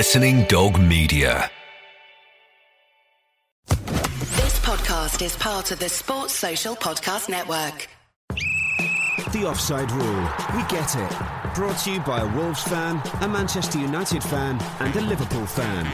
Listening Dog Media. This podcast is part of the Sports Social Podcast Network. The Offside Rule. We get it. Brought to you by a Wolves fan, a Manchester United fan, and a Liverpool fan.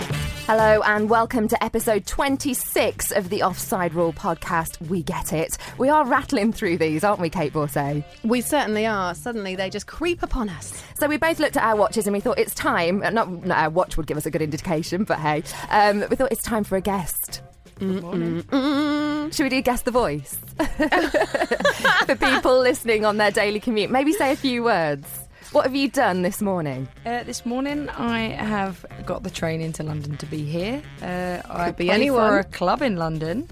Hello and welcome to episode 26 of the Offside Rule podcast. We get it. We are rattling through these, aren't we, Kait Borsay? We certainly are. Suddenly they just creep upon us. So we both looked at our watches and we thought it's time. uh, Not, not our watch would give us a good indication, but hey, um, we thought it's time for a guest. Should we do guess the voice for people listening on their daily commute? Maybe say a few words. What have you done this morning? Uh, this morning, I have got the train into London to be here. Uh, I Could be for a club in London.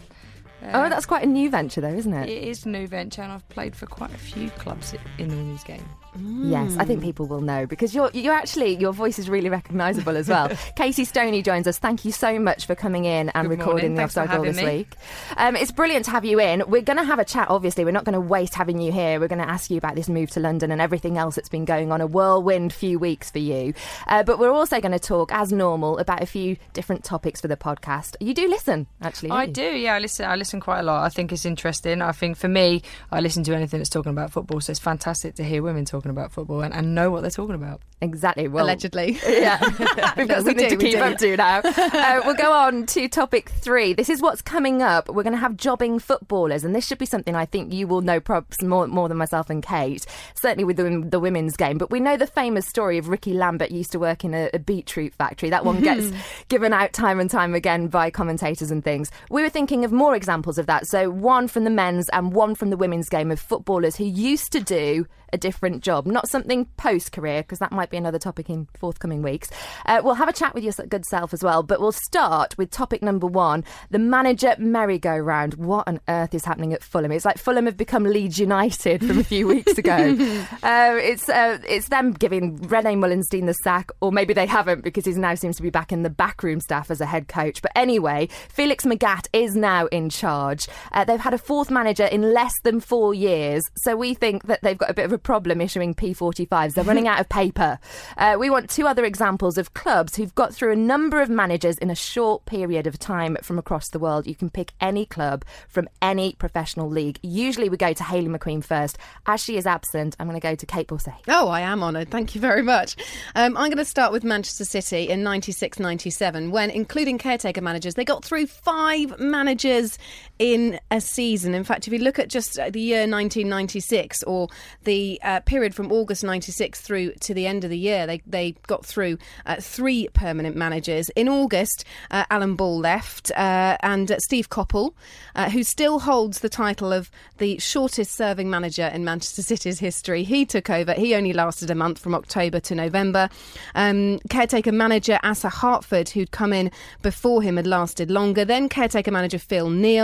Oh, that's quite a new venture, though, isn't it? It is a new venture, and I've played for quite a few clubs in the women's game. Yes, I think people will know because you're you're actually your voice is really recognisable as well. Casey Stoney joins us. Thank you so much for coming in and Good recording morning. the Thanks offside goal this me. week. Um, it's brilliant to have you in. We're going to have a chat. Obviously, we're not going to waste having you here. We're going to ask you about this move to London and everything else that's been going on. A whirlwind few weeks for you, uh, but we're also going to talk as normal about a few different topics for the podcast. You do listen, actually. I you? do, yeah. I listen. I listen quite a lot. I think it's interesting. I think for me, I listen to anything that's talking about football. So it's fantastic to hear women talking about football and, and know what they're talking about. Exactly. Well, Allegedly. Yeah, we've No, got we something do, to we keep do. up to now. Uh, we'll go on to topic three. This is what's coming up. We're going to have jobbing footballers, and this should be something I think you will know perhaps more, more than myself and Kait, certainly with the, the women's game. But we know the famous story of Ricky Lambert used to work in a, a beetroot factory. That one gets given out time and time again by commentators and things. We were thinking of more examples of that. So one from the men's and one from the women's game of footballers who used to do a different job, not something post career, because that might be another topic in forthcoming weeks. Uh, we'll have a chat with your good self as well, but we'll start with topic number one the manager merry-go-round. What on earth is happening at Fulham? It's like Fulham have become Leeds United from a few weeks ago. uh, it's uh, it's them giving René Meulensteen the sack, or maybe they haven't because he now seems to be back in the backroom staff as a head coach. But anyway, Felix Magath is now in charge. Uh, they've had a fourth manager in less than four years, so we think that they've got a bit of a problem issuing P45s. They're running out of paper. Uh, we want two other examples of clubs who've got through a number of managers in a short period of time from across the world. You can pick any club from any professional league. Usually we go to Hayley McQueen first. As she is absent, I'm going to go to Kait Borsay. Oh, I am honoured. Thank you very much. Um, I'm going to start with Manchester City in 96 97, when, including caretaker managers, they got through five managers in a season. In fact, if you look at just uh, the year 1996 or the uh, period from August 96 through to the end of the year, they, they got through uh, three permanent managers. In August, uh, Alan Ball left, uh, and Steve Coppell, uh, who still holds the title of the shortest serving manager in Manchester City's history, he took over. He only lasted a month from October to November. Um, caretaker manager Asa Hartford, who'd come in before him, had lasted longer. Then caretaker manager Phil Neal.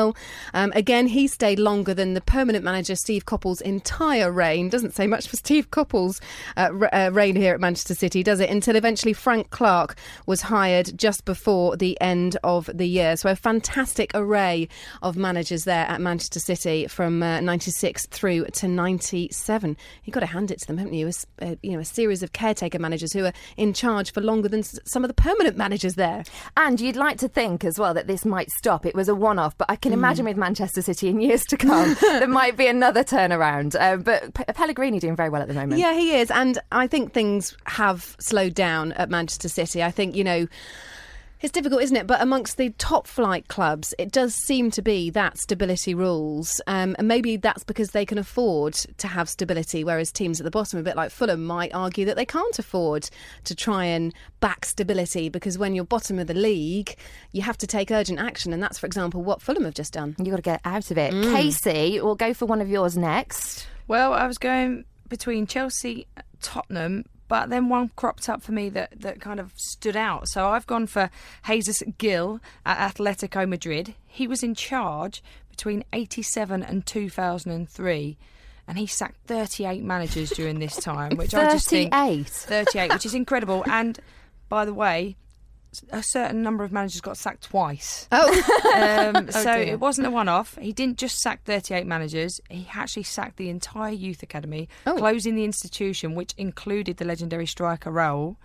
Um, again, he stayed longer than the permanent manager Steve Coppell's entire reign. Doesn't say much for Steve Coppell's uh, re- uh, reign here at Manchester City, does it? Until eventually Frank Clark was hired just before the end of the year. So a fantastic array of managers there at Manchester City from uh, 96 through to 97. You've got to hand it to them, haven't you? A, uh, you know, a series of caretaker managers who are in charge for longer than some of the permanent managers there. And you'd like to think as well that this might stop. It was a one off, but I can imagine with Manchester City in years to come, there might be another turnaround. Uh, but P- Pellegrini doing very well at the moment. Yeah, he is. And I think things have slowed down at Manchester City. I think, you know, it's difficult, isn't it? But amongst the top flight clubs, it does seem to be that stability rules. Um, and maybe that's because they can afford to have stability, whereas teams at the bottom, a bit like Fulham, might argue that they can't afford to try and back stability because when you're bottom of the league, you have to take urgent action. And that's, for example, what Fulham have just done. You've got to get out of it. Casey, we'll go for one of yours next. Well, I was going between Chelsea, Tottenham, but then one cropped up for me that, that kind of stood out. So I've gone for Jesús Gil at Atletico Madrid. He was in charge between 87 and 2003. And he sacked 38 managers during this time, which I just think 38. 38, which is incredible. And by the way, a certain number of managers got sacked twice. Oh, Um, so dear. it wasn't a one off. He didn't just sack 38 managers, he actually sacked the entire youth academy, Oh. closing the institution, which included the legendary striker Raul.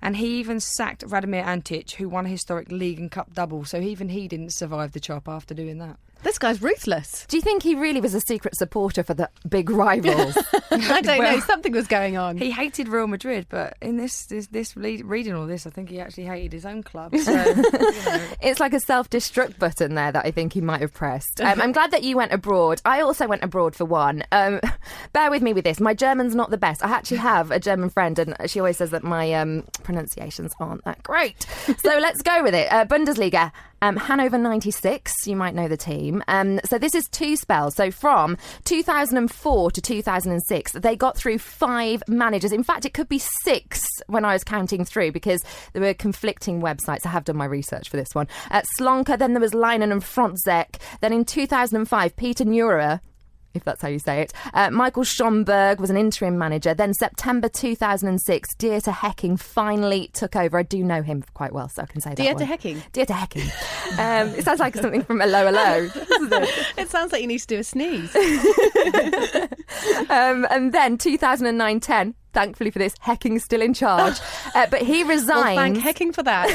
and he even sacked Radomir Antic, who won a historic league and cup double. So even he didn't survive the chop after doing that. This guy's ruthless. Do you think he really was a secret supporter for the big rivals? I don't know. Something was going on. He hated Real Madrid, but in this this, this lead, reading all this, I think he actually hated his own club. So you know. it's like a self-destruct button there that I think he might have pressed. Um, I'm glad that you went abroad. I also went abroad for one. Um, bear with me with this. My German's not the best. I actually have a German friend, and she always says that my um, pronunciations aren't that great. So let's go with it. Uh, Bundesliga. Um, Hannover 96, you might know the team. Um, so this is two spells. So from 2004 to 2006, they got through five managers. In fact, it could be six when I was counting through because there were conflicting websites. I have done my research for this one. At Slonka, then there was Lienen and Frontzek. Then in 2005, Peter Neururer if that's how you say it. Uh, Michael Schjønberg was an interim manager. Then September 2006, Dieter Hecking finally took over. I do know him quite well, so I can say that. Dieter. Hecking? Dieter Hecking. Um, it sounds like something from a Hello. doesn't it? It sounds like you need to do a sneeze. Um, and then 2009 10. Thankfully for this, Hecking's still in charge. Uh, but he well, resigned. thank Hecking for that.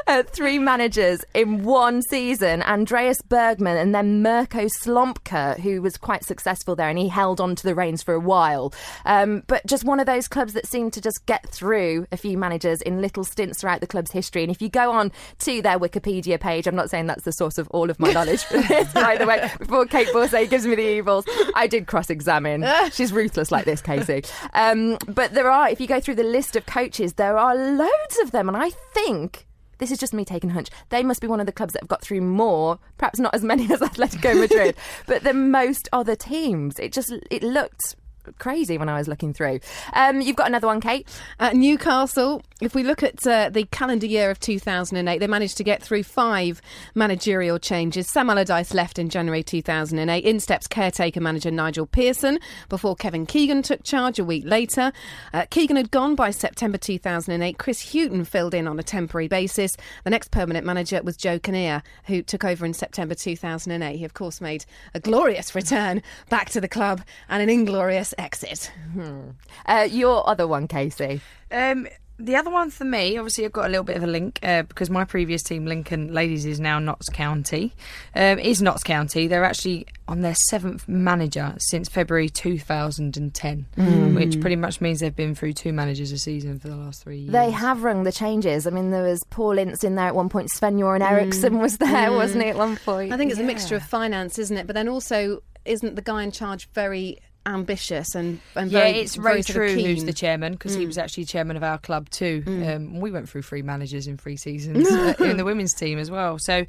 uh, three managers in one season Andreas Bergmann and then Mirko Slomka, who was quite successful there and he held on to the reins for a while. Um, but just one of those clubs that seemed to just get through a few managers in little stints throughout the club's history. And if you go on to their Wikipedia page, I'm not saying that's the source of all of my knowledge for this, by the way, before Kait Borsay gives me the evils, I did cross examine. She's ruthless like this, Casey. Um, but there are, if you go through the list of coaches, there are loads of them. And I think this is just me taking a hunch. They must be one of the clubs that have got through more, perhaps not as many as Atletico Madrid, but the most other teams. It just it looked crazy when I was looking through. Um, you've got another one, Kait. At Newcastle, if we look at uh, the calendar year of 2008, they managed to get through five managerial changes. Sam Allardyce left in January 2008. In steps caretaker manager Nigel Pearson before Kevin Keegan took charge a week later. Uh, Keegan had gone by September 2008. Chris Hughton filled in on a temporary basis. The next permanent manager was Joe Kinnear, who took over in September 2008. He, of course, made a glorious return back to the club and an inglorious exit. Uh, your other one, Casey. Um, the other one for me, obviously, I've got a little bit of a link uh, because my previous team, Lincoln Ladies, is now Notts County. Um, is Notts County? They're actually on their seventh manager since February 2010, which pretty much means they've been through two managers a season for the last three years. They have rung the changes. I mean, there was Paul Ince in there at one point. Sven Göran Eriksson was there, wasn't he, at one point? I think it's a mixture of finance, isn't it? But then also, isn't the guy in charge very ambitious and, and Yeah, very, it's very Ray sort of Trew who's the chairman because he was actually chairman of our club too. Um, we went through three managers in three seasons uh, in the women's team as well. So,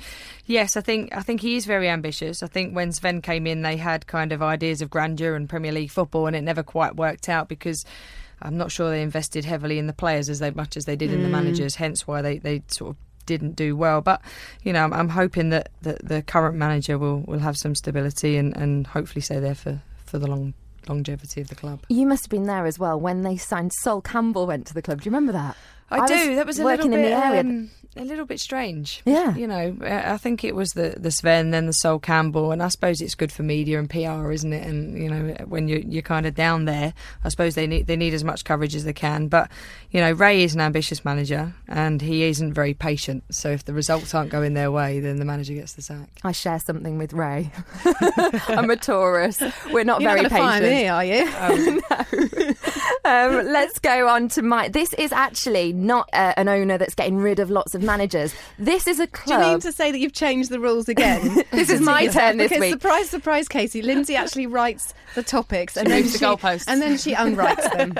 yes, I think I think he is very ambitious. I think when Sven came in, they had kind of ideas of grandeur and Premier League football, and it never quite worked out because. I'm not sure they invested heavily in the players as they, much as they did in the managers, hence why they, they sort of didn't do well. But you know, I'm, I'm hoping that, that the current manager will, will have some stability and, and hopefully stay there for, for the long longevity of the club. You must have been there as well when they signed Sol Campbell went to the club. Do you remember that? I, I do. was that was a working little in the area. um, a little bit strange. Yeah. you know, uh, I think it was the the Sven, then the Sol Campbell, and I suppose it's good for media and PR, isn't it? And you know, when you you're kind of down there, I suppose they need they need as much coverage as they can. But you know, Ray is an ambitious manager, and he isn't very patient. So if the results aren't going their way, then the manager gets the sack. I share something with Ray. I'm a Taurus. We're not You're very not patient. fire me, are you? um, let's go on to my. This is actually not uh, an owner that's getting rid of lots of managers. This is a club. Do you mean to say that you've changed the rules again? This is my turn this because week. surprise, surprise, Casey. Lynsey actually writes the topics and She then moves the she goalposts. and then she unwrites them.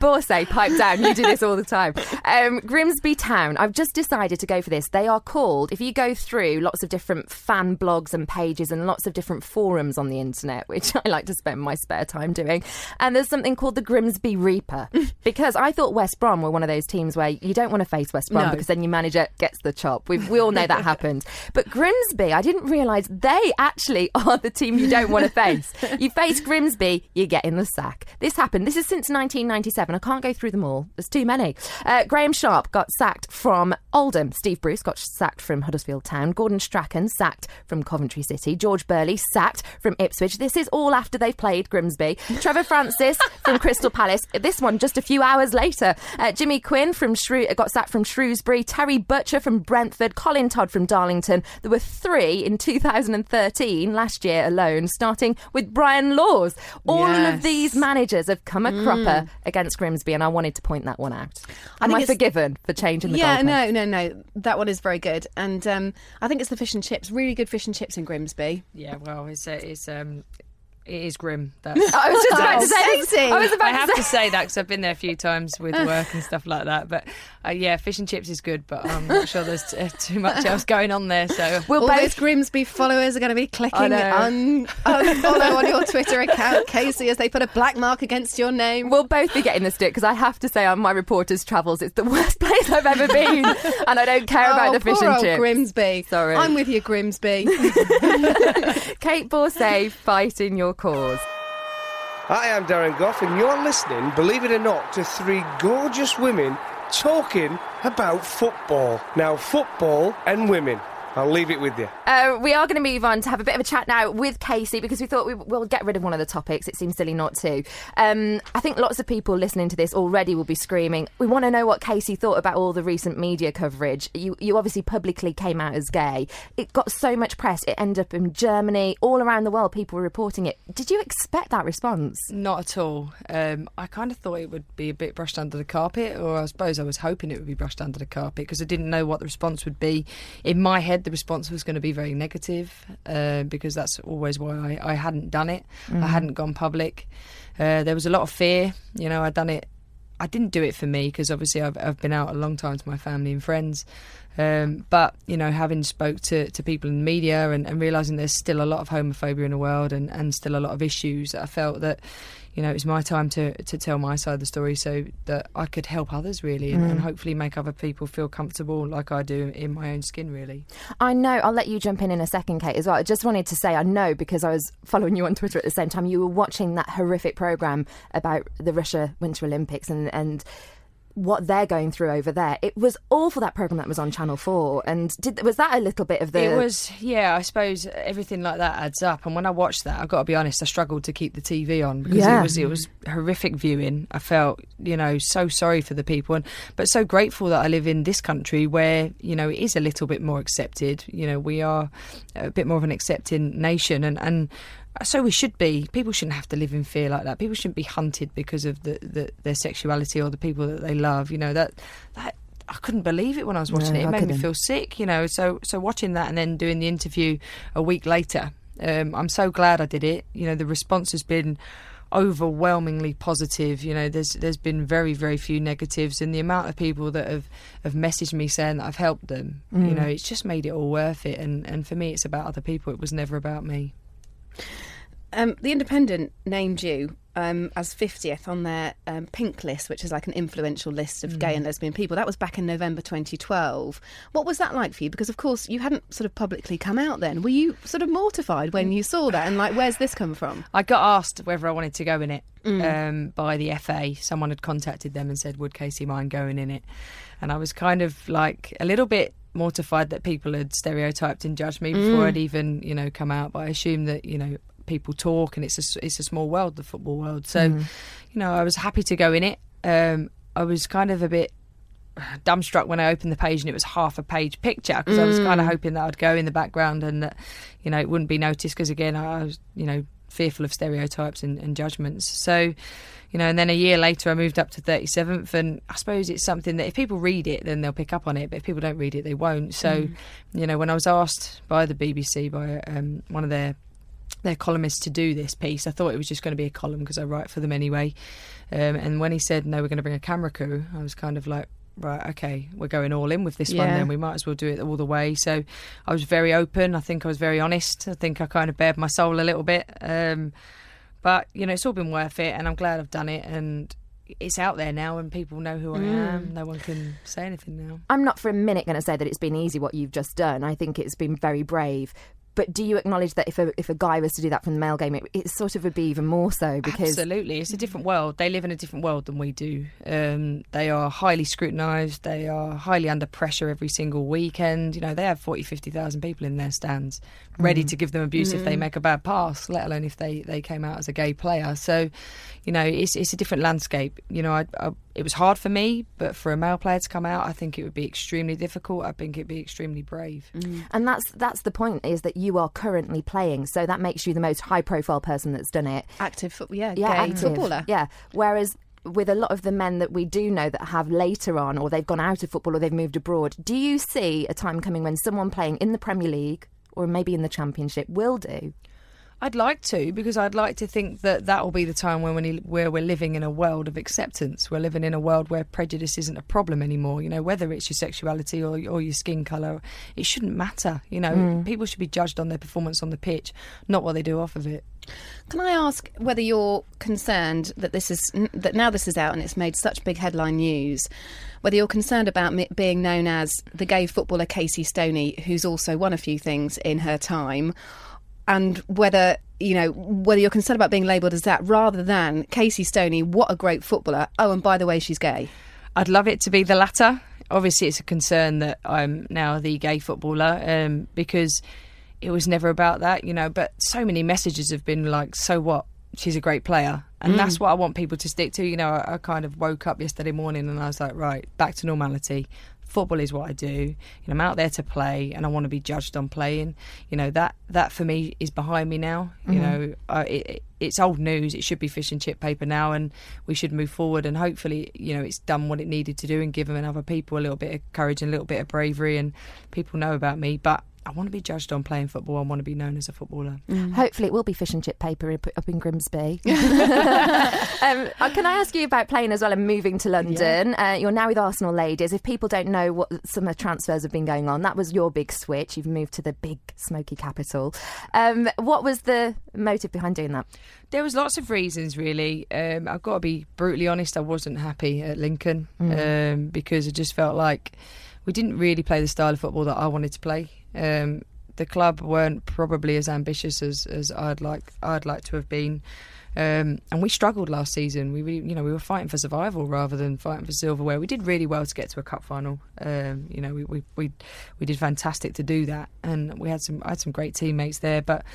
Borsay, pipe down. You do this all the time. Um, Grimsby Town. I've just decided to go for this. They are called, if you go through lots of different fan blogs and pages and lots of different forums on the internet, which I like to spend my spare time doing, and there's something called the Grimsby Reaper. because I thought West Brom were one of those teams where you don't want to face West Brom No. because then you manage manager gets the chop. We, we all know that happened. But Grimsby, I didn't realise they actually are the team you don't want to face. You face Grimsby, you get in the sack. This happened. This is since 1997. I can't go through them all. There's too many. Uh, Graeme Sharp got sacked from Oldham. Steve Bruce got sacked from Huddersfield Town. Gordon Strachan sacked from Coventry City. George Burley sacked from Ipswich. This is all after they've played Grimsby. Trevor Francis from Crystal Palace. This one just a few hours later. Uh, Jimmy Quinn from Shrew- got sacked from Shrewsbury. Terry Butcher from Brentford. Colin Todd from Darlington. There were three in 2013, last year alone, starting with Brian Laws. All Yes. of these managers have come a cropper against Grimsby, and I wanted to point that one out. I Am think I, forgiven for changing the yeah, goalpost? no, no, no. That one is very good, and um, I think it's the fish and chips. Really good fish and chips in Grimsby. Yeah, well, it's uh, it's um, it is grim. That I was just about to say I was about I to have say. to say that because I've been there a few times with work and stuff like that. But uh, yeah, fish and chips is good, but I'm not sure there's t- too much else going on there. So We'll All both those Grimsby followers are going to be clicking un- unfollow on your Twitter account, Casey, as they put a black mark against your name. We'll both be getting the stick because I have to say on my reporter's travels, it's the worst place I've ever been, and I don't care about oh, the fish poor and old chips. Grimsby. Sorry. I'm with you, Grimsby. Kait Borsay fighting your cause. Hi, I'm Darren Goff, and you're listening, believe it or not, to three gorgeous women talking about football. Now, football and women. I'll leave it with you. Uh, we are going to move on to have a bit of a chat now with Casey because we thought we will get rid of one of the topics. It seems silly not to. Um, I think lots of people listening to this already will be screaming, "We want to know what Casey thought about all the recent media coverage." You, you obviously publicly came out as gay. It got so much press. It ended up in Germany, all around the world. People were reporting it. Did you expect that response? not at all. Um, I kind of thought it would be a bit brushed under the carpet, or I suppose I was hoping it would be brushed under the carpet because I didn't know what the response would be. In my head, the response was going to be very negative uh, because that's always why I, I hadn't done it. I hadn't gone public. Uh, there was a lot of fear. You know, I'd done it. I didn't do it for me because obviously I've, I've been out a long time to my family and friends. Um, but you know, having spoke to, to people in the media and, and realizing there's still a lot of homophobia in the world and, and still a lot of issues, I felt that you know it was my time to, to tell my side of the story so that I could help others really and, and hopefully make other people feel comfortable like I do in my own skin really. I know. I'll let you jump in in a second, Kait, as well. I just wanted to say I know because I was following you on Twitter at the same time. You were watching that horrific program about the Russia Winter Olympics and and what they're going through over there. It was awful that program that was on Channel Four. And did was that a little bit of the? It was, yeah. I suppose everything like that adds up. And when I watched that, I've got to be honest, I struggled to keep the TV on because Yeah. it was it was horrific viewing. I felt, you know, so sorry for the people, and but so grateful that I live in this country where you know it is a little bit more accepted. You know, we are a bit more of an accepting nation, and and. So we should be. People shouldn't have to live in fear like that. People shouldn't be hunted because of the, the, their sexuality or the people that they love. You know that that I couldn't believe it when I was watching No, it. It I made me couldn't. feel sick, you know. So so watching that and then doing the interview a week later, um, I'm so glad I did it. You know, the response has been overwhelmingly positive. You know, there's there's been very very few negatives, and the amount of people that have have messaged me saying that I've helped them, you know, it's just made it all worth it. And and for me, it's about other people. It was never about me. Um, the Independent named you um, as 50th on their um, pink list, which is like an influential list of gay and lesbian people. That was back in November 2012. What was that like for you? Because, of course, you hadn't sort of publicly come out then. Were you sort of mortified when you saw that? And, like, where's this come from? I got asked whether I wanted to go in it um, by the FA. Someone had contacted them and said, "Would Casey mind going in it?" And I was kind of like a little bit mortified that people had stereotyped and judged me before I'd even, you know, come out. But I assume that you know people talk and it's a, it's a small world, the football world. So, you know, I was happy to go in it. Um, I was kind of a bit dumbstruck when I opened the page and it was half a page picture because I was kind of hoping that I'd go in the background and that you know it wouldn't be noticed because again I was you know fearful of stereotypes and, and judgments. So you know and then a year later I moved up to 37th and I suppose it's something that if people read it then they'll pick up on it but if people don't read it they won't. So you know when I was asked by the BBC by um, one of their their columnist to do this piece. I thought it was just going to be a column because I write for them anyway. Um, and when he said, no, we're going to bring a camera crew, I was kind of like, right, okay, we're going all in with this one then. We might as well do it all the way. So I was very open. I think I was very honest. I think I kind of bared my soul a little bit. Um, but, you know, it's all been worth it and I'm glad I've done it. And, it's out there now, and people know who I am. No one can say anything now. I'm not for a minute going to say that it's been easy what you've just done. I think it's been very brave. But do you acknowledge that if a, if a guy was to do that from the male game, it, it sort of would be even more so because Absolutely, it's a different world. They live in a different world than we do. Um, they are highly scrutinised. They are highly under pressure every single weekend. You know, they have 40, 50,000 people in their stands ready to give them abuse if they make a bad pass, let alone if they, they came out as a gay player. So, you know, it's it's a different landscape. You know, I, I, it was hard for me, but for a male player to come out, I think it would be extremely difficult. I think it'd be extremely brave. Mm-hmm. And that's that's the point is that you are currently playing, so that makes you the most high profile person that's done it. Active, foot, yeah, Yeah, gay active. footballer. Yeah. Whereas with a lot of the men that we do know that have later on, or they've gone out of football, or they've moved abroad, do you see a time coming when someone playing in the Premier League or maybe in the Championship will do? I'd like to because I'd like to think that that will be the time when we, where we're living in a world of acceptance. We're living in a world where prejudice isn't a problem anymore. You know, whether it's your sexuality or, or your skin colour, it shouldn't matter. You know, mm. people should be judged on their performance on the pitch, not what they do off of it. Can I ask whether you're concerned that this is that now this is out and it's made such big headline news? Whether you're concerned about me being known as the gay footballer Casey Stoney, who's also won a few things in her time, and whether you know whether you're concerned about being labelled as that rather than Casey Stoney, what a great footballer. Oh, and by the way, she's gay. I'd love it to be the latter. Obviously, it's a concern that I'm now the gay footballer um, because it was never about that, you know. But so many messages have been like, "So what? She's a great player," and that's what I want people to stick to. You know, I, I kind of woke up yesterday morning and I was like, "Right, back to normality." Football is what I do. You know, I'm out there to play, and I want to be judged on playing. You know that that for me is behind me now. You know, uh, it, it, it's old news. It should be fish and chip paper now, and we should move forward. And hopefully, you know, it's done what it needed to do and given other people a little bit of courage and a little bit of bravery, and people know about me. But I want to be judged on playing football. I want to be known as a footballer. Hopefully, it will be fish and chip paper up- up in Grimsby. um, uh, can I ask you about playing as well and moving to London? Uh, you're now with Arsenal ladies. If people don't know what some of the transfers have been going on, that was your big switch. You've moved to the big smoky capital. Um, what was the motive behind doing that? There was lots of reasons, really. Um, I've got to be brutally honest. I wasn't happy at Lincoln um, because I just felt like we didn't really play the style of football that I wanted to play. Um, the club weren't probably as ambitious as, as I'd like I'd like to have been. Um, and we struggled last season. We really, you know, we were fighting for survival rather than fighting for silverware. We did really well to get to a cup final. Um, you know, we, we we we did fantastic to do that, and we had some I had some great teammates there. But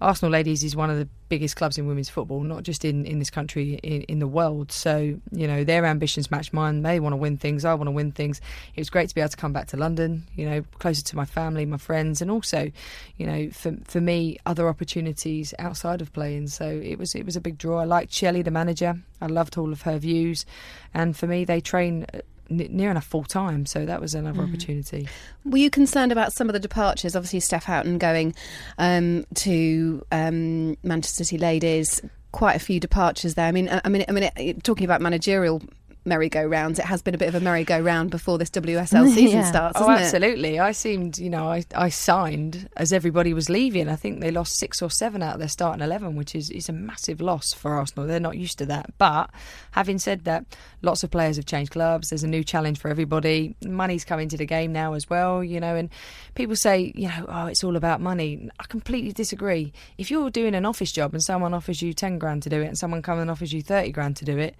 Arsenal Ladies is one of the biggest clubs in women's football, not just in, in this country, in, in the world. So, you know, their ambitions match mine. They want to win things. I want to win things. It was great to be able to come back to London, you know, closer to my family, my friends, and also, you know, for, for me, other opportunities outside of playing. So it was, it was a big draw. I liked Shelley, the manager. I loved all of her views. And for me, they train near enough full time. So that was another opportunity. Were you concerned about some of the departures? Obviously, Steph Houghton going um, to um, Manchester City Ladies. Quite a few departures there. I mean, I I mean, I mean, talking about managerial merry-go-rounds, it has been a bit of a merry-go-round before this WSL season Yeah. starts, Oh, hasn't it? absolutely. I seemed, you know, I, I signed as everybody was leaving. I think they lost six or seven out of their starting 11, which is, is a massive loss for Arsenal. They're not used to that. But having said that, lots of players have changed clubs. There's a new challenge for everybody. Money's coming to the game now as well, you know, and people say, you know, oh, it's all about money. I completely disagree. If you're doing an office job and someone offers you 10 grand to do it and someone comes and offers you 30 grand to do it,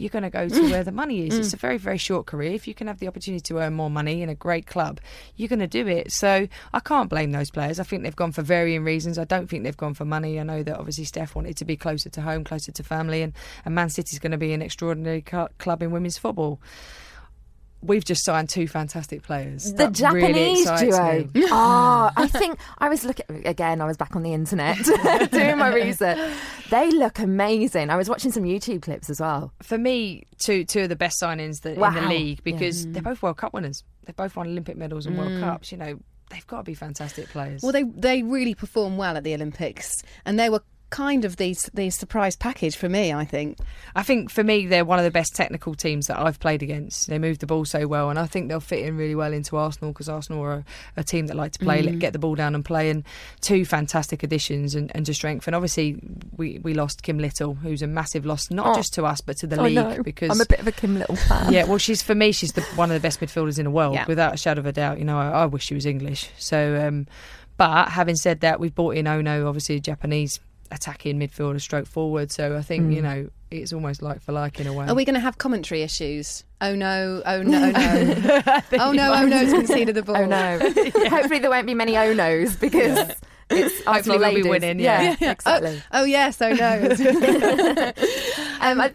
you're going to go to mm. where the money is. It's mm. a very, very short career. If you can have the opportunity to earn more money in a great club, you're going to do it. So I can't blame those players. I think they've gone for varying reasons. I don't think they've gone for money. I know that obviously Steph wanted to be closer to home, closer to family, and, and Man City's going to be an extraordinary club in women's football. We've just signed two fantastic players. The That Japanese excites duo. me. oh, I think I was looking again. I was back on the internet doing my research. They look amazing. I was watching some YouTube clips as well. for me, two two of the best signings that, in the league because Mm. they're both World Cup winners. They've both won Olympic medals and World Cups. You know, they've got to be fantastic players. Well, they they really perform well at the Olympics, and they were kind of the the surprise package for me. I think. I think for me, they're one of the best technical teams that I've played against. They move the ball so well, and I think they'll fit in really well into Arsenal because Arsenal are a, a team that like to play, Mm. get the ball down and play. And two fantastic additions and, and to strengthen. Obviously, we, we lost Kim Little, who's a massive loss, not Oh. just to us but to the I league know. because I'm a bit of a Kim Little fan. yeah, well, she's for me, she's the, one of the best midfielders in the world, Yeah. without a shadow of a doubt. You know, I, I wish she was English. So, um, but having said that, we've brought in Ono, obviously a Japanese attacking midfielder, stroke forward. So I think you know it's almost like for like in a way. Are we going to have commentary issues? Oh no! Oh no! Oh no! oh no! Oh no! Conceded the ball. Oh no. Hopefully there won't be many oh no's because it's Hopefully we'll be winning, yeah. exactly. Oh yes! Oh no! Um, I,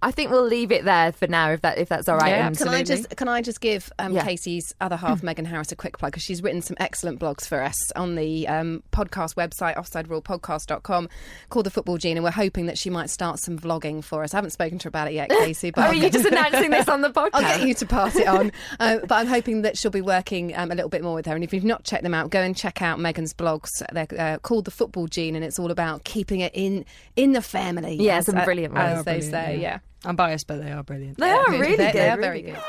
I think we'll leave it there for now, if that if that's all right. Yeah, Can I just can I just give um, Yeah. Casey's other half, Megan Harris, a quick plug because she's written some excellent blogs for us on the um, podcast website, offsiderulepodcast.com, called The Football Gene, and we're hoping that she might start some vlogging for us. I haven't spoken to her about it yet, Casey, But oh, you just announcing this on the podcast? I'll get you to pass it on. Uh, but I'm hoping that she'll be working um, a little bit more with her. And if you've not checked them out, go and check out Megan's blogs. They're uh, called The Football Gene, and it's all about keeping it in in the family. Yeah, as- some uh, brilliant as ones. they Brilliant, say. Yeah, I'm biased, but they are brilliant. They are really They're- good. They are really very good.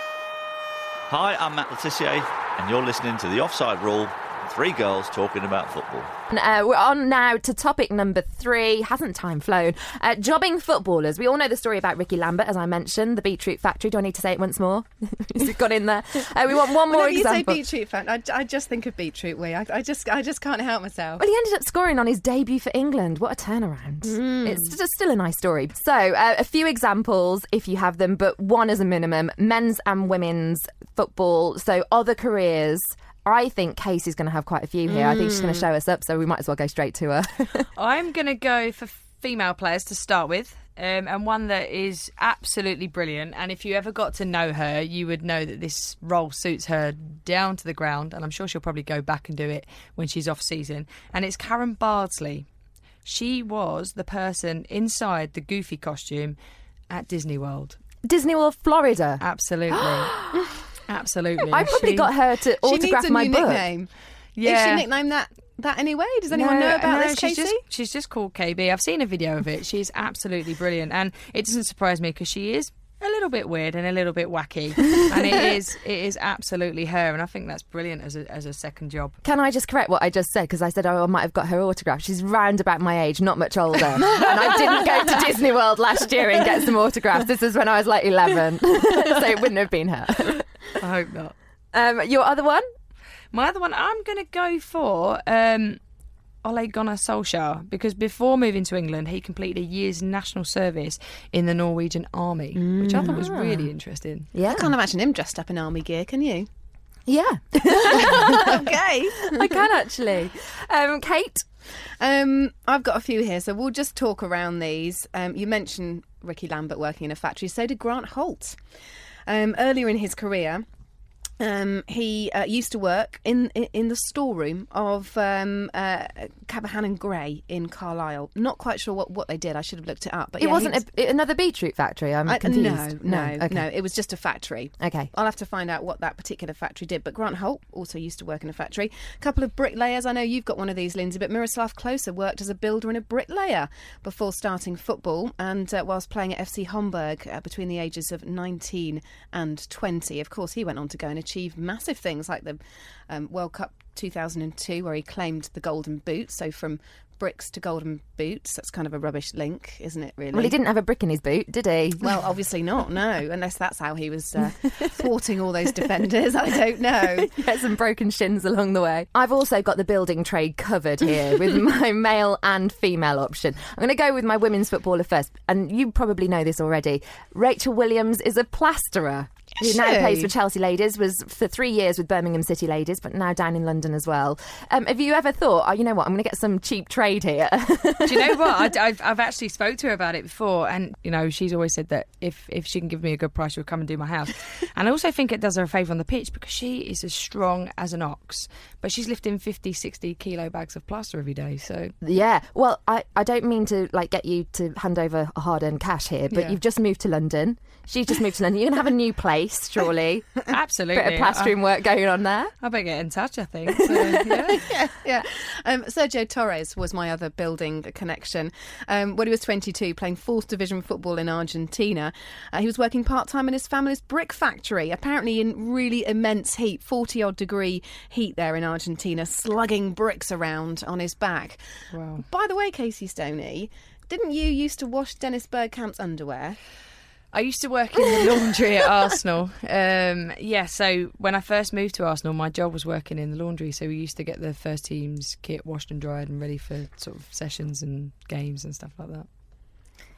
Hi, I'm Matt Le Tissier, and you're listening to The Offside Rule Three Girls Talking About Football. Uh, we're on now to topic number three. Hasn't time flown? Uh, jobbing footballers. We all know the story about Ricky Lambert, as I mentioned, the Beetroot Factory. Do I need to say it once more? Has it got in there? Uh, we want one more Whenever you say example. beetroot fan, I, I just think of beetroot. We, I, I just, I just can't help myself. Well, he ended up scoring on his debut for England. What a turnaround. Mm. It's just still a nice story. So, uh, a few examples if you have them, but one as a minimum men's and women's football. So, other careers. I think Casey's going to have quite a few here. I think she's going Mm. to show us up, so we might as well go straight to her. I'm going to go for female players to start with. Um, and one that is absolutely brilliant. And if you ever got to know her, you would know that this role suits her down to the ground. And I'm sure she'll probably go back and do it when she's off season. And it's Karen Bardsley. She was the person inside the Goofy costume at Disney World. Disney World, Florida. Absolutely. Absolutely. I probably She- got her to autograph my book. nickname. Yeah. Is she nicknamed that that anyway? Does anyone know about no, this, she's Casey? Just, she's just called KB. I've seen a video of it. She's absolutely brilliant, and it doesn't surprise me because she is little bit weird and a little bit wacky, and it is it is absolutely her, and I think that's brilliant as a as a second job. Can I just correct what I just said? Because I said, oh, I might have got her autograph. She's round about my age, not much older. and I didn't go to Disney World last year and get some autographs. This is when I was like 11. so it wouldn't have been her. I hope not. Um, your other one? My other one, I'm going to go for um, Ole Gunnar Solskjaer because before moving to England, he completed a year's national service in the Norwegian army, which I thought was really interesting. Yeah. I can't imagine him dressed up in army gear, can you? Yeah. okay. I can actually. Um, Kait? Um, I've got a few here, so we'll just talk around these. Um, you mentioned Ricky Lambert working in a factory, so did Grant Holt. Um, earlier in his career, um, he uh, used to work in, in the storeroom of um, uh, Cavaghan and Gray in Carlisle. Not quite sure what, what they did. I should have looked it up. But It yeah, wasn't he a, another beetroot factory. I'm I- confused. no, no, okay. no. It was just a factory. Okay. I'll have to find out what that particular factory did. But Grant Holt also used to work in a factory. A couple of bricklayers. I know you've got one of these, Lynsey, but Miroslav Klose worked as a builder and a bricklayer before starting football and uh, whilst playing at FC Homburg uh, between the ages of 19 and 20. Of course, he went on to go and achieve massive things like the um, World Cup 2002, where he claimed the golden boot. So from bricks to golden boots, that's kind of a rubbish link, isn't it, really? Well, he didn't have a brick in his boot, did he? Well, obviously not, no, unless that's how he was uh, thwarting all those defenders. I don't know. Get some broken shins along the way. I've also got the building trade covered here with my male and female option. I'm going to go with my women's footballer first, and you probably know this already. Rachel Williams is a plasterer. Who now plays for Chelsea Ladies, was for three years with Birmingham City Ladies, but now down in London as well. Um, have you ever thought, oh, you know what, I'm going to get some cheap trade here? Do you know what? I, have I've actually spoke to her about it before, and you know she's always said that if if she can give me a good price, she'll come and do my house. and I also think it does her a favour on the pitch because she is as strong as an ox, but she's lifting 50, 60 kilo bags of plaster every day. So Yeah. Well, I, I don't mean to like get you to hand over hard earned cash here, but Yeah. you've just moved to London. She's just moved to London. You're gonna have a new place. surely. Absolutely. A bit of plastering work going on there. I, I better get in touch, I think. So, yeah. yeah, yeah. Um, Sergio Torres was my other building connection. Um, when he was 22, playing fourth division football in Argentina, uh, he was working part time in his family's brick factory, apparently in really immense heat, 40 odd degree heat there in Argentina, slugging bricks around on his back. Wow. By the way, Casey Stoney, didn't you used to wash Dennis Bergkamp's underwear? I used to work in the laundry at Arsenal. Um, yeah, so when I first moved to Arsenal, my job was working in the laundry. So we used to get the first team's kit washed and dried and ready for sort of sessions and games and stuff like that.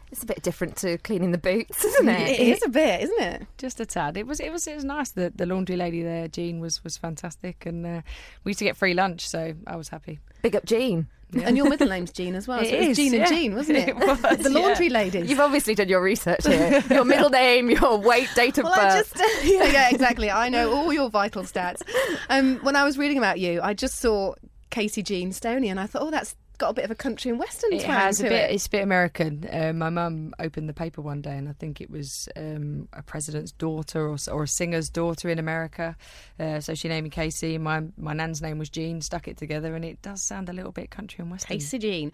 It's a bit different to cleaning the boots, isn't it? It is a bit, isn't it? Just a tad. It was. It was. It was nice. The the laundry lady there, Jean, was was fantastic, and uh, we used to get free lunch, so I was happy. Big up Jean. And your middle name's Jean as well. It so it was is, Jean and yeah. Jean, wasn't it? It was, the laundry yeah. ladies. You've obviously done your research here. your middle name, your weight, date of Well, I birth. just yeah, yeah, exactly. I know all your vital stats. Um, when I was reading about you, I just saw Casey Jean Stoney, and I thought, oh, that's got a bit of a country and western It has a bit. it. It's a bit American. Uh, my mum opened the paper one day, and I think it was um, a president's daughter or, or a singer's daughter in America. Uh, so she named me Casey. My my nan's name was Jean. Stuck it together, and it does sound a little bit country and western. Casey Jean.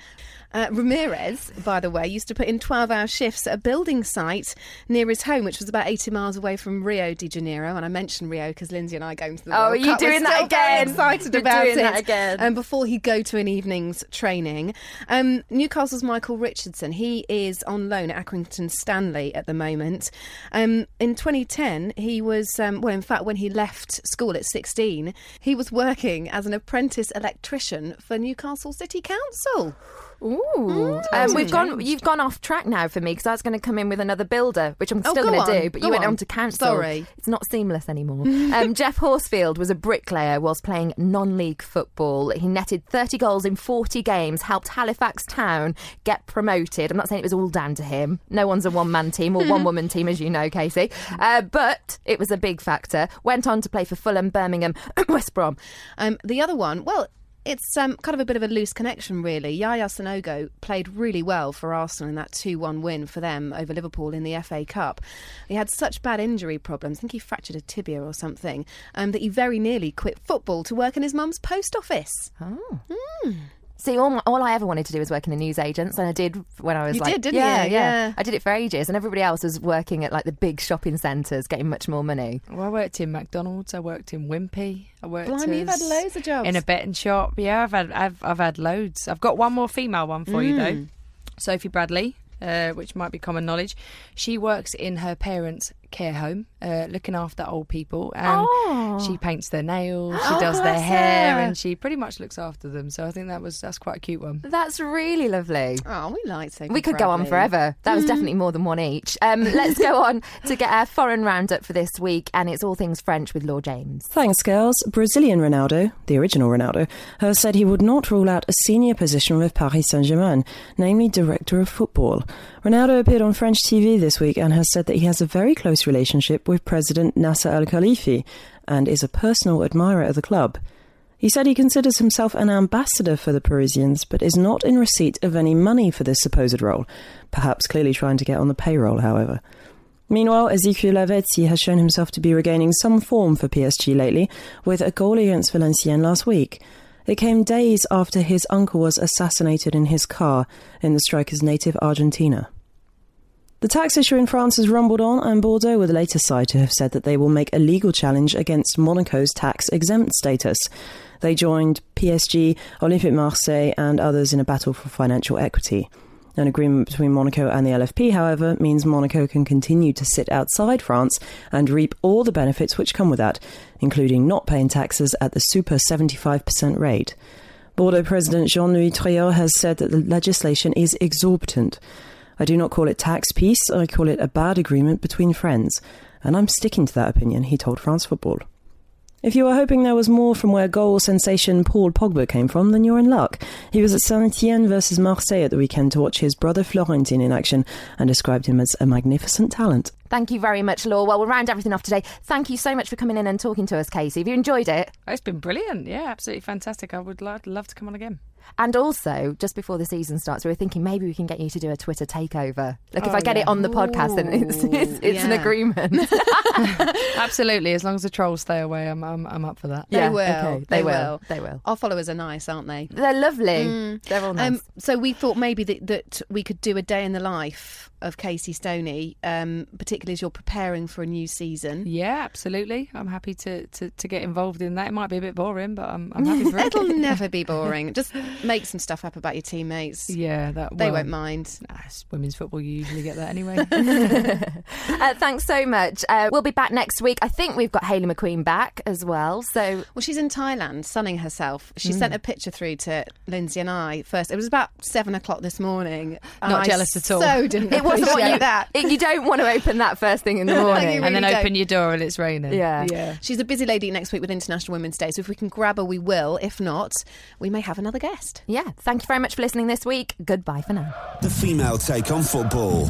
Uh, Ramires, by the way, used to put in 12 hour shifts at a building site near his home, which was about 80 miles away from Rio de Janeiro. And I mentioned Rio because Lynsey and I are going to the Oh, World are you Cup. We're doing that still very again? excited You're about doing it. that again. And before he'd go to an evening's training, um, Newcastle's Michael Richardson, he is on loan at Accrington Stanley at the moment. Um, in 2010, he was, um, well, in fact, when he left school at 16, he was working as an apprentice electrician for Newcastle City Council. Ooh, um, we've gone. You've gone off track now for me because I was going to come in with another builder, which I'm Oh, still go going to do. But go you went on. on to council. Sorry. it's not seamless anymore. um, Geoff Horsfield was a bricklayer whilst playing non-league football. He netted 30 goals in 40 games, helped Halifax Town get promoted. I'm not saying it was all down to him. No one's a one-man team or one-woman team, as you know, Casey. Uh, but it was a big factor. Went on to play for Fulham, Birmingham, West Brom. Um, the other one, well, it's um, kind of a bit of a loose connection, really. Yaya Sanogo played really well for Arsenal in that 2 1 win for them over Liverpool in the FA Cup. He had such bad injury problems, I think he fractured a tibia or something, um, that he very nearly quit football to work in his mum's post office. See, all, my, all I ever wanted to do was work in a newsagents, and I did when I was You like, did, didn't yeah, you? yeah, Yeah. I did it for ages, and everybody else was working at like the big shopping centres, getting much more money. Well, I worked in McDonald's. I worked in Wimpy. I worked Blimey, you've had loads of jobs. in a betting shop. Yeah, I've had I've I've had loads. I've got one more female one for you Mm. though. Sophie Bradley, uh, which might be common knowledge. She works in her parents' care home, uh, looking after old people, and Oh. she paints their nails, she Oh, does their hair, her. and she pretty much looks after them. So I think that was that's quite a cute one. That's really lovely. Oh, we like Sophie We could go on forever. That was definitely more than one each. Um, let's go on to get our foreign roundup for this week, and it's all things French with Laure James. Thanks, girls. Brazilian Ronaldo, the original Ronaldo, has said he would not rule out a senior position with Paris Saint Germain, namely director of football. Ronaldo appeared on French TV this week and has said that he has a very close relationship with President Nasser Al Khelaifi and is a personal admirer of the club. He said he considers himself an ambassador for the Parisians, but is not in receipt of any money for this supposed role, perhaps clearly trying to get on the payroll, however. Meanwhile, Ezequiel Lavezzi has shown himself to be regaining some form for PSG lately, with a goal against Valenciennes last week. It came days after his uncle was assassinated in his car in the striker's native Argentina. The tax issue in France has rumbled on, and Bordeaux were the latest side to have said that they will make a legal challenge against Monaco's tax exempt status. They joined PSG, Olympique Marseille, and others in a battle for financial equity. An agreement between Monaco and the LFP, however, means Monaco can continue to sit outside France and reap all the benefits which come with that, including not paying taxes at the super 75% rate. Bordeaux President Jean Louis Triaud has said that the legislation is exorbitant. I do not call it tax peace, I call it a bad agreement between friends. And I'm sticking to that opinion, he told France Football. If you were hoping there was more from where goal sensation Paul Pogba came from, then you're in luck. He was at Saint Etienne versus Marseille at the weekend to watch his brother Florentin in action and described him as a magnificent talent. Thank you very much, Laure. Well, we'll round everything off today. Thank you so much for coming in and talking to us, Casey. Have you enjoyed it? Oh, it's been brilliant. Yeah, absolutely fantastic. I would lo- love to come on again. And also, just before the season starts, we were thinking maybe we can get you to do a Twitter takeover. Like, if I get it on the podcast, then it's, it's, it's an agreement. Absolutely. As long as the trolls stay away, I'm I'm, I'm up for that. They Yeah, will. okay, They, they will, will. they will. Our followers are nice, aren't they? They're lovely. They're all nice. Um, so we thought maybe that, that we could do a day in the life of Casey Stoney, um, particularly as you're preparing for a new season. Yeah, absolutely. I'm happy to, to, to get involved in that. It might be a bit boring, but I'm, I'm happy for it. It'll never be boring. Just make some stuff up about your teammates. Yeah, that They well, won't mind. Nah, women's football. You usually get that anyway. Uh, thanks so much. Uh, we'll be back next week. I think we've got Hayley McQueen back as well. So Well, she's in Thailand sunning herself. She sent a picture through to Lynsey and I first. It was about seven o'clock this morning. and Not I jealous at all. So didn't it wasn't what you that. it- you don't want to open that first thing in the you morning. really and then don't. open your door and it's raining. Yeah. Yeah. She's a busy lady next week with International Women's Day, so if we can grab her, we will. If not, we may have another guest. Yeah. Thank you very much for listening this week. Goodbye for now. The female take on football.